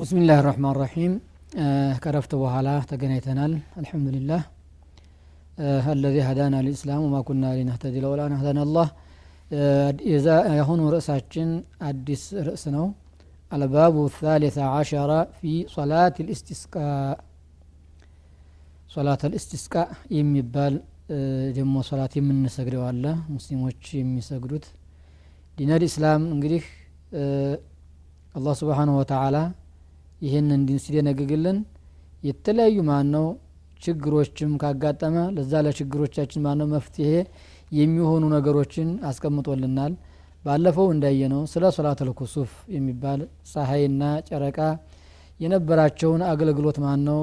ብስሚላህ ራህማን ራሒም ከረፍት በኋላ ተገናኝተናል አልሐምዱሊላህ አለዚ ሀዳና ልእስላም ወማ ኩና ሊነህተዲ ለውላ አን ሀዳና አላህ የአሁኑ ርዕሳችን አዲስ ርዕስ ነው አልባቡ ታሊተ ዓሸረ ፊ ሶላት ልእስቲስቃ ሶላት ልእስቲስቃ የሚባል ደግሞ ሶላት የምንሰግደው አለ። ሙስሊሞች የሚሰግዱት ዲነል ኢስላም እንግዲህ አላህ ስብሓንሁ ወተዓላ ይህን እንዲን ሲደነግግልን የተለያዩ ማን ነው ችግሮችም ካጋጠመ ለዛ ለችግሮቻችን ማነው መፍትሄ የሚሆኑ ነገሮችን አስቀምጦልናል ባለፈው እንዳየነው ስለ ሶላት ልኩሱፍ የሚባል ፀሐይና ጨረቃ የነበራቸውን አገልግሎት ማን ነው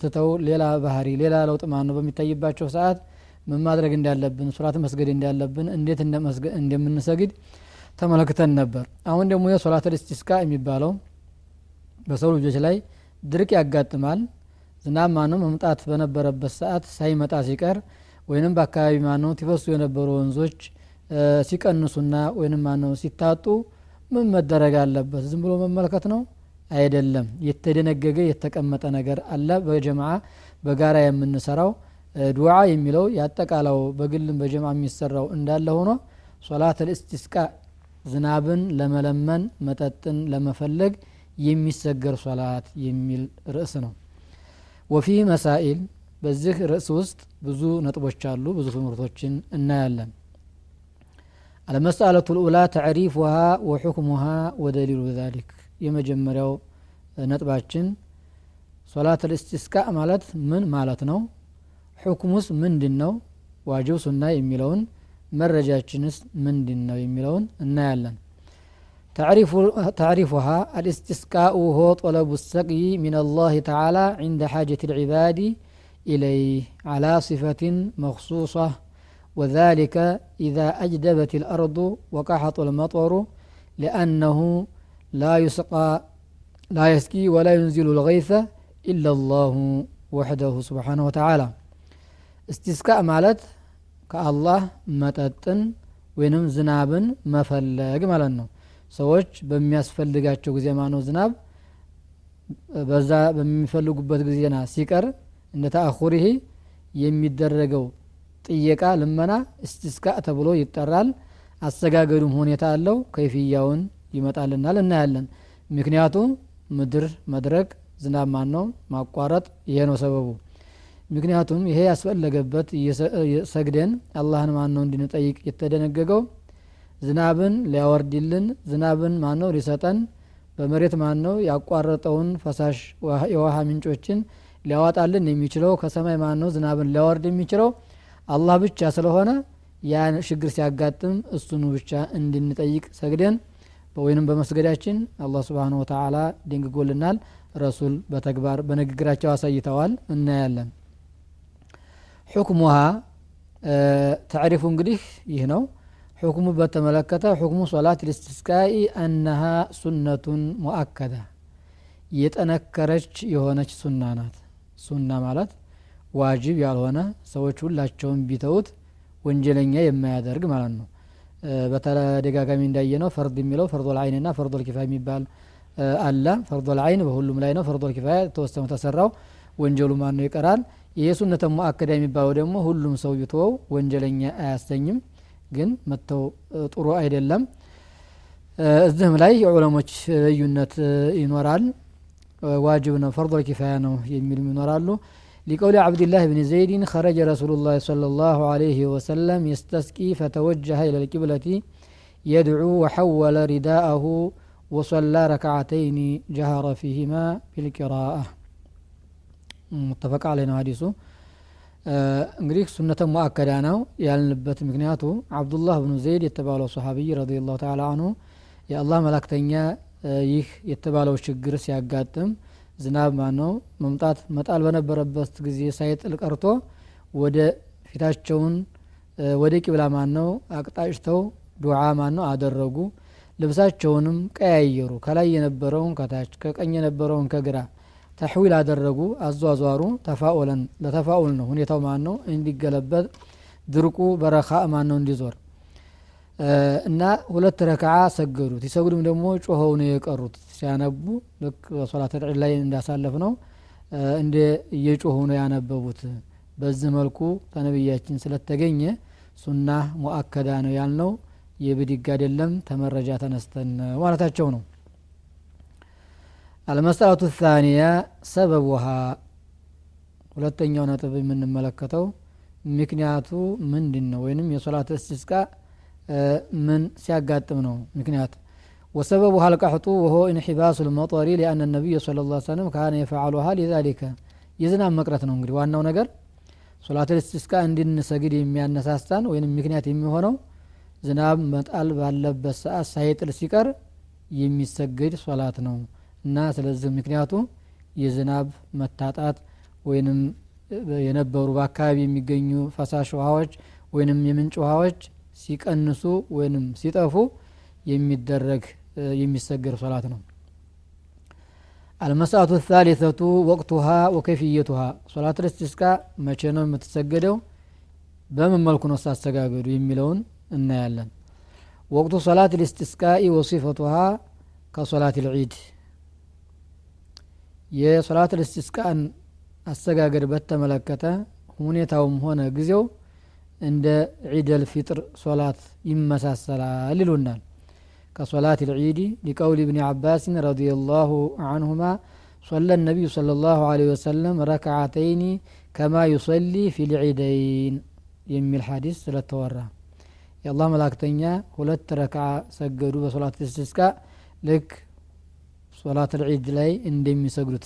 ትተው ሌላ ባህሪ ሌላ ለውጥ ማን ነው በሚታይባቸው ሰዓት ምን ማድረግ እንዳለብን ሶላት መስገድ እንዳለብን እንዴት እንደምንሰግድ ተመለክተን ነበር። አሁን ደግሞ የሶላት ልስቲስቃ የሚባለው በሰው ልጆች ላይ ድርቅ ያጋጥማል። ዝናብ ማነው? መምጣት በነበረበት ሰዓት ሳይመጣ ሲቀር ወይንም በአካባቢ ማነው? ሲፈሱ የነበሩ ወንዞች ሲቀንሱና ወይንም ማነው ሲታጡ ምን መደረግ አለበት? ዝም ብሎ መመልከት ነው? አይደለም። የተደነገገ የተቀመጠ ነገር አለ። በጀማ በጋራ የምንሰራው ዱዓ የሚለው ያጠቃላው በግልም በጀማ የሚሰራው እንዳለ ሆኖ ሶላት ልእስቲስቃ ዝናብን ለመለመን መጠጥን ለመፈለግ የሚሰገር ሶላት የሚል ርዕስ ነው። ወፊህ መሳኢል በዚህ ርዕስ ውስጥ ብዙ ነጥቦች አሉ ብዙ ትምህርቶችን እናያለን አልመስአለቱ ልኡላ ተዕሪፍሃ ወሑክሙሃ ወደሊሉ ዛሊክ የመጀመሪያው ነጥባችን ሶላት ልእስቲስቃ ማለት ምን ማለት ነው ሕክሙስ ምንድን ነው ዋጅብ ሱና የሚለውን መረጃችንስ ምንድን ነው የሚለውን እናያለን تعريفها الاستسقاء هو طلب السقي من الله تعالى عند حاجة العباد إليه على صفة مخصوصة وذلك إذا أجدبت الأرض وقحط المطر لأنه لا يسقى لا يسقي ولا ينزل الغيث إلا الله وحده سبحانه وتعالى استسقاء مالت كالله متتن وينم زنابن مفلق مالنو ሰዎች በሚያስፈልጋቸው ጊዜ ማነው ዝናብ በዛ በሚፈልጉበት ጊዜና ሲቀር እንደ ተአኹሪህ የሚደረገው ጥየቃ ልመና እስቲስቃ ተብሎ ይጠራል። አሰጋገዱም ሁኔታ አለው። ከይፍያውን ይመጣልናል እናያለን። ምክንያቱም ምድር መድረቅ ዝናብ ማን ነው? ማቋረጥ ይሄ ነው ሰበቡ። ምክንያቱም ይሄ ያስፈለገበት ሰግደን አላህን ማን ነው እንድንጠይቅ የተደነገገው? ዝናብን ሊያወርድልን ዝናብን ማን ነው ሊሰጠን? በመሬት ማን ነው ያቋረጠውን ፈሳሽ የውሃ ምንጮችን ሊያዋጣልን የሚችለው? ከሰማይ ማን ነው ዝናብን ሊያወርድ የሚችለው አላህ ብቻ ስለሆነ ያን ችግር ሲያጋጥም እሱኑ ብቻ እንድንጠይቅ ሰግደን ወይንም በመስገዳችን አላህ ስብሓን ወተላ ደንግጎልናል ረሱል በተግባር በንግግራቸው አሳይተዋል እናያለን ሕክሙሃ ተዕሪፉ እንግዲህ ይህ ነው حكم بتملكته حكم صلاة الاستسقاء أنها سنة مؤكدة የተጠነከረች የሆነች ሱና ናት ሱና ማለት ዋጅብ ያልሆነ ሰዎች ሁላቸውን ቢተውት ወንጀለኛ የማያደርግ ማለት ነው። በተደጋጋሚ እንዳየ ነው ፈርድ የሚለው ፈርዶል አይን ና ፈርዶል ኪፋ የሚባል አለ። ፈርዶል አይን በሁሉም ላይ ነው። ፈርዶል ኪፋ ተወሰኑ ተሰራው። ወንጀሉ ማን ነው ይቀራል? ይሄ ሱነተ ሙአከዳ የሚባለው ደግሞ ሁሉም ሰው ቢተወው ወንጀለኛ አያሰኝም ግን መተው ጥሩ አይደለም። እዚህም ላይ የዑለሞች ልዩነት ይኖራል። ዋጅብ ነው ፈርዶ ኪፋያ ነው የሚሉም ይኖራሉ لقول عبد الله بن زيد خرج رسول الله صلى الله عليه وسلم يستسقي فتوجه إلى القبلة يدعو وحول رداءه وصلى ركعتين جهر فيهما بالقراءة متفق علينا حديثه እንግዲህ ሱነተ ሙአከዳ ነው ያልንበት ምክንያቱ አብዱላህ ብኑ ዘይድ የተባለው ሰሓቢይ ረዲ ላሁ ተላ አንሁ የአላህ መላክተኛ ይህ የተባለው ችግር ሲያጋጥም ዝናብ ማነው መምጣት መጣል በነበረበት ጊዜ ሳይጥል ቀርቶ ወደ ፊታቸውን ወደ ቂብላ ማን ነው አቅጣጭተው ዱዓ ማን ነው አደረጉ። ልብሳቸውንም ቀያየሩ። ከላይ የነበረውን ከታች ከቀኝ የነበረውን ከግራ ተሕዊል አደረጉ። አዟዟሩ ተፋኡለን ለተፋኡል ነው ሁኔታው ማን ነው። እንዲገለበጥ ድርቁ በረኻ ማን ነው እንዲዞር እና ሁለት ረክዓ ሰገዱ ሲሰግዱም ደግሞ ጮኸው ነው የቀሩት። ሲያነቡ ልክ በሶላት ልዒድ ላይ እንዳሳለፍ ነው እንደ እየጮሁ ነው ያነበቡት። በዚህ መልኩ ከነቢያችን ስለተገኘ ሱና ሙአከዳ ነው ያልነው። የብድግ አይደለም ተመረጃ ተነስተን ማለታቸው ነው። አልመስአለቱ ታኒያ ሰበቡሃ ሁለተኛው ነጥብ የምንመለከተው ምክንያቱ ምንድን ነው ወይንም የሶላት እስቲስቃ ምን ሲያጋጥም ነው ምክንያት وسببها القحط وهو انحباس المطر لأن النبي صلى الله عليه وسلم كان يفعلها لذلك የዝናብ መቅረት ነው እንግዲህ ዋናው ነገር ሶላት ልስቲስቃ እንድንሰግድ የሚያነሳሳን ወይም ምክንያት የሚሆነው ዝናብ መጣል ባለበት ሰዓት ሳይጥል ሲቀር የሚሰግድ ሶላት ነው እና ስለዚህ ምክንያቱ የዝናብ መታጣት ወይንም የነበሩ በአካባቢ የሚገኙ ፈሳሽ ውሃዎች ወይንም የምንጭ ውሃዎች ሲቀንሱ ወይንም ሲጠፉ የሚደረግ የሚሰገድ ሶላት ነው። አልመስአቱ ታሊተቱ ወቅቱሃ ወከይፍየቱሃ ሶላት ልስቲስቃ መቼ ነው የምትሰገደው? በምን መልኩ ነው ሳስተጋገዱ የሚለውን እናያለን። ወቅቱ ሶላት ልስቲስቃኢ ወሲፈቱሃ ከሶላት ልዒድ። የሶላት ልስቲስቃን አሰጋገድ በተመለከተ ሁኔታውም ሆነ ጊዜው እንደ ዒደል ፊጥር ሶላት ይመሳሰላል ይሉናል كصلاة العيد لقول ابن عباس رضي الله عنهما صلى النبي صلى الله عليه وسلم ركعتين كما يصلي في العيدين يمي الحديث ስለተወራ የአላህ መላእክተኛ ሁለት ረክዓ ሰገዱ በሶላት እስቲስቃ ልክ ሶላት ልዒድ ላይ እንደሚሰግዱት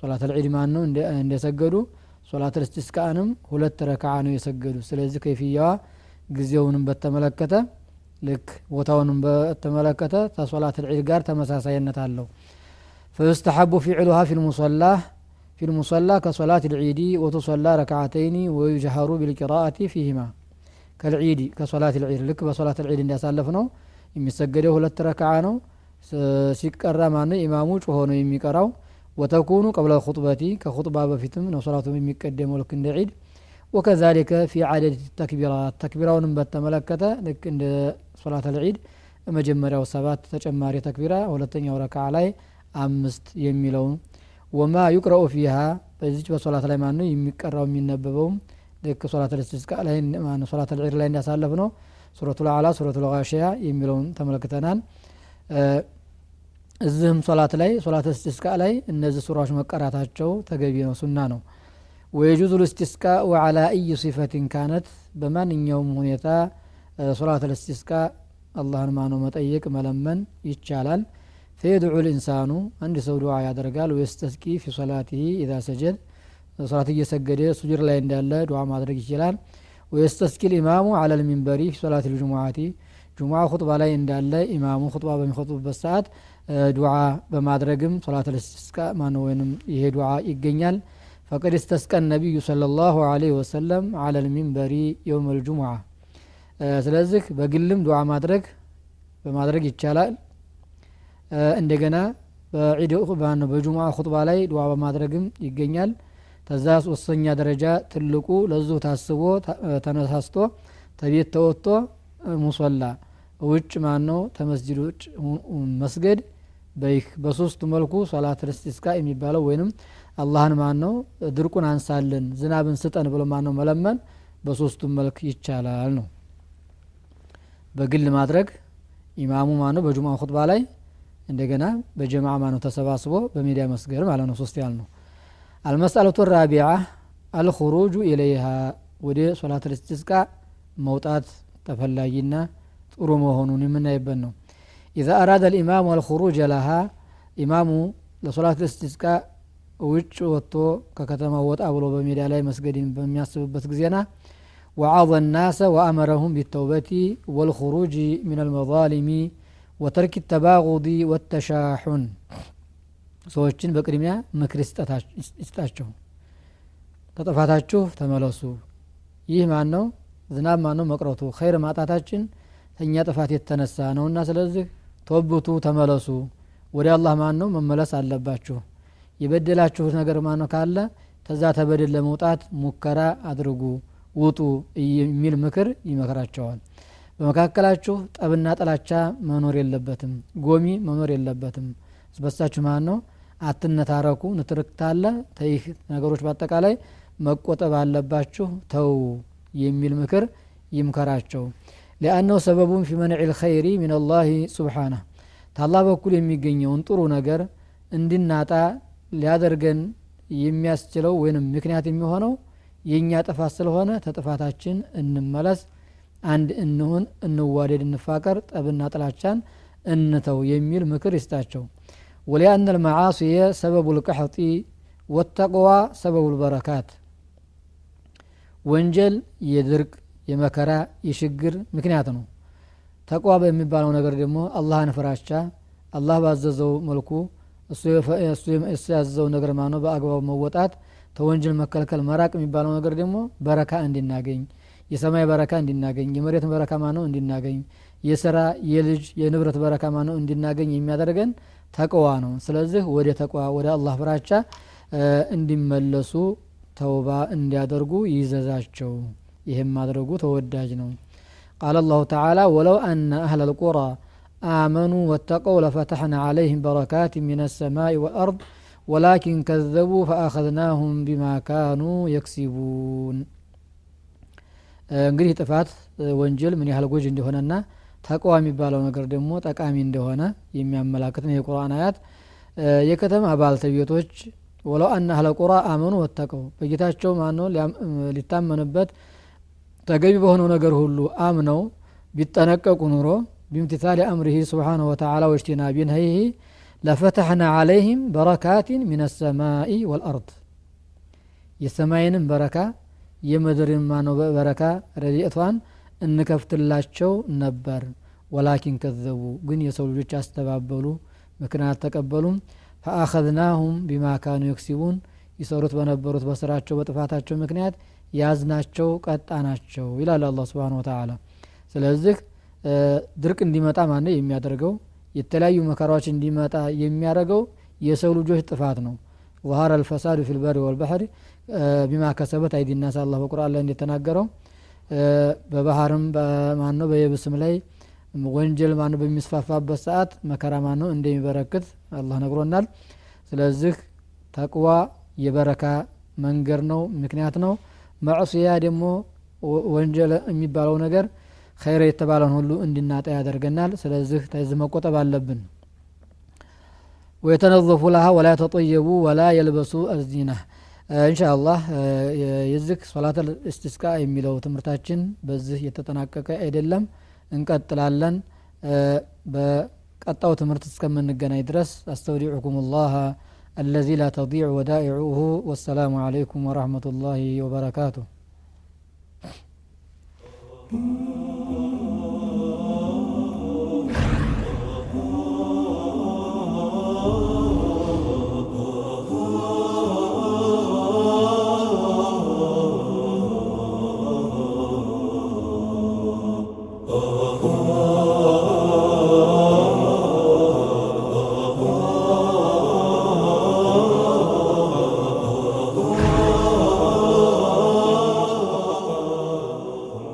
ሶላት ልዒድ ማን ነው እንደሰገዱ ሶላት ልስቲስቃንም ሁለት ረክዓ ነው የሰገዱ ስለዚህ ከይፍያዋ ጊዜውንም በተመለከተ ልክ ቦታውንም በተመለከተ ከሶላት ልዒድ ጋር ተመሳሳይነት አለው فيستحب فعلها في المصلى في المصلى كصلاة العيد وتصلى ركعتين ويجهر بالقراءة فيهما كالعيد كصلاة العيد لك بصلاة العيد اللي أسالف ነው የሚሰገደው ሁለት ረክዓ ነው ሲቀራ ማነ ኢማሙ ጮሆ ነው የሚቀራው ወተኩኑ ቀብለ ኹጥበቲ ከኹጥባ በፊትም ነው ሶላቱ የሚቀደመው ልክ እንደ ዒድ ወከዛሊከ ፊ ዓደድ ተክቢራት ተክቢራውንም በተመለከተ ልክ እንደ ሶላት ልዒድ መጀመሪያው ሰባት ተጨማሪ ተክቢራ ሁለተኛው ረክዓ ላይ አምስት የሚለውን ወማ ዩቅረኡ ፊሃ በዚች በሶላት ላይ ማነው የሚቀራው የሚነበበውም ልክ ሶላት ልስቲስቃ ላይ ሶላት ልዒድ ላይ እንዳሳለፍ ነው ሱረቱ ልአላ ሱረቱ ልጋሽያ የሚለውን ተመልክተናል እዚህም ሶላት ላይ ሶላት እስቲስቃ ላይ እነዚህ ሱራዎች መቀራታቸው ተገቢ ነው ሱና ነው። ወየጁዙ ልስቲስቃ ወዓላ እይ ሲፈትን ካነት በማንኛውም ሁኔታ ሶላት ልስቲስቃ አላህን ማኖ መጠየቅ መለመን ይቻላል። ፈየድዑ ልኢንሳኑ አንድ ሰው ዱዓ ያደርጋል። ወየስተስቂ ፊ ሶላቲሂ ኢዛ ሰጀድ ሶላት እየሰገደ ሱጁድ ላይ እንዳለ ዱዓ ማድረግ ይችላል። ወየስተስቂ ልኢማሙ አላ ልሚንበሪ ፊ ሶላት ልጅሙዓቲ ጁሙዓ ሁጥባ ላይ እንዳለ ኢማሙ ሁጥባ በሚኸጡበት ሰዓት ዱዓ በማድረግም ሶላት ልስቲስቃ ማነ ወይንም ይሄ ዱዓ ይገኛል። ፈቀድ እስተስቀ ነቢዩ صለ ላሁ አለይህ ወሰለም አላ ልሚንበሪ የውም ልጅሙዓ ስለዚህ በግልም ዱዓ ማድረግ በማድረግ ይቻላል። እንደገና በዒድ በጁሙዓ ሁጥባ ላይ ዱዓ በማድረግም ይገኛል። ከዛ ሶስተኛ ደረጃ ትልቁ ለዚሁ ታስቦ ተነሳስቶ ተቤት ተወጥቶ ሙሶላ ውጭ ማን ነው ተመስጅድ ውጭ መስገድ በይህ በሶስቱ መልኩ ሶላት ልስቲስቃ የሚባለው ወይንም አላህን ማን ነው ድርቁን አንሳልን ዝናብን ስጠን ብሎ ማን ነው መለመን በሶስቱም መልክ ይቻላል ነው። በግል ማድረግ ኢማሙ ማን ነው በጁምዓ ሁጥባ ላይ እንደገና በጀማዓ ማን ነው ተሰባስቦ በሜዳ መስገድ ማለት ነው። ሶስት ያል ነው። አልመስአለቱ ራቢዓ አልኹሩጁ ኢለይሃ ወደ ሶላት ልስቲስቃ መውጣት ተፈላጊና رومو هونوني من يبنو إذا أراد الإمام الخروج لها إمام لصلاة الاستسقاء ويتش وطو ككتما وطا بلو بميل علي مسجدين بمياسب بسكزينا وعظ الناس وأمرهم بالتوبة والخروج من المظالم وترك التباغض والتشاحن. سوشتين بكرميا مكرست استاشو تطفاتاشو تملسو يه معنو ذناب معنو مقرطو خير ما تاتاشين ተኛ ጥፋት የተነሳ ነውና ስለዚህ ተወብቱ ተመለሱ። ወደ አላህ ማን ነው መመለስ አለባችሁ። የበደላችሁት ነገር ማነው ካለ ተዛ ተበደል ለመውጣት ሙከራ አድርጉ ውጡ የሚል ምክር ይመክራቸዋል። በመካከላችሁ ጠብና ጥላቻ መኖር የለበትም ጎሚ መኖር የለበትም። ስበሳችሁ ማን ነው አትነታረኩ ንትርክታለ ተይህ። ነገሮች በአጠቃላይ መቆጠብ አለባችሁ። ተው የሚል ምክር ይምከራቸው ሊአነው ሰበቡን ፊ መንዕ ልኸይሪ ምን አላህ ሱብሓነህ ታላህ በኩል የሚገኘውን ጥሩ ነገር እንድናጣ ሊያደርገን የሚያስችለው ወይንም ምክንያት የሚሆነው የእኛ ጥፋት ስለሆነ ተጥፋታችን እንመለስ አንድ እንሁን እንዋደድ እንፋቀር ጠብና ጥላቻን እንተው የሚል ምክር ይስጣቸው ወሊአነ ልመዓስየ ሰበቡ ልቀሕጢ ወተቅዋ ሰበቡ ልበረካት ወንጀል የድርቅ የመከራ የሽግር ምክንያት ነው። ተቅዋ በሚባለው ነገር ደግሞ አላህን ፍራቻ አላህ ባዘዘው መልኩ እሱ ያዘዘው ነገር ማነው? በአግባቡ መወጣት ተወንጀል መከልከል መራቅ የሚባለው ነገር ደግሞ በረካ እንዲናገኝ የሰማይ በረካ እንዲናገኝ የመሬት በረካ ማነው? እንዲናገኝ የስራ የልጅ የንብረት በረካ ማነው? እንዲናገኝ የሚያደርገን ተቅዋ ነው። ስለዚህ ወደ ተቅዋ ወደ አላህ ፍራቻ እንዲመለሱ ተውባ እንዲያደርጉ ይዘዛቸው ይህም ማድረጉ ተወዳጅ ነው ቃል አላሁ ተዓላ ወለው አነ አህለ ልቁራ آمنوا واتقوا لفتحنا عليهم بركات من السماء والأرض ولكن كذبوا فأخذناهم بما كانوا يكسبون እንግዲህ ጥፋት ወንጀል ምን ያህል ጎጅ እንደሆነና ተቃዋ የሚባለው ነገር ደግሞ ጠቃሚ እንደሆነ የሚያመላክት ነው የቁርአን አያት የከተማ ባልተቤቶች ወለው አና አህለ ቁራ አመኑ ወተቀው በጌታቸው ማነው ሊታመንበት ተገቢ በሆነው ነገር ሁሉ አምነው ቢጠነቀቁ ኑሮ بامتثال أمره سبحانه وتعالى واجتناب نهيه لفتحنا عليهم بركات من السماء والأرض የሰማይንም በረካ የምድርን ማነው በረካ ረድኤቷን እንከፍትላቸው ነበር ወላኪን ከዘቡ ግን የሰው ልጆች አስተባበሉ ምክንያት ተቀበሉም ፈአኸዝናሁም ቢማ ካኑ የክሲቡን ይሰሩት በነበሩት በስራቸው በጥፋታቸው ምክንያት ያዝናቸው ቀጣናቸው ይላል አላ ስብን ወተላ ስለዚህ ድርቅ እንዲመጣ ማነ የሚያደርገው የተለያዩ መከራዎች እንዲመጣ የሚያደርገው የሰው ልጆች ጥፋት ነው ظهر الفساد في البر والبحر بما كسبت أيدي الناس الله በቁርአን ላይ እንደተናገረው በባህርም ማነው በየብስም ላይ ወንጀል ማነው በሚስፋፋበት ሰዓት መከራ ማነው እንደሚበረክት አላህ ነግሮናል ስለዚህ ተቅዋ የበረካ መንገድ ነው ምክንያት ነው መዕስያ ደግሞ ወንጀል የሚባለው ነገር ኸይር የተባለውን ሁሉ እንድናጣ ያደርገናል ስለዚህ ተዚህ መቆጠብ አለብን ወየተነዘፉ ለሃ ወላ ተጠየቡ ወላ የልበሱ አዚና እንሻአላህ የዚህ ሶላት እስትስቃ የሚለው ትምህርታችን በዚህ የተጠናቀቀ አይደለም እንቀጥላለን በቀጣው ትምህርት እስከምንገናኝ ድረስ አስተውዲዑኩም ላህ الذي لا تضيع ودائعه والسلام عليكم ورحمة الله وبركاته.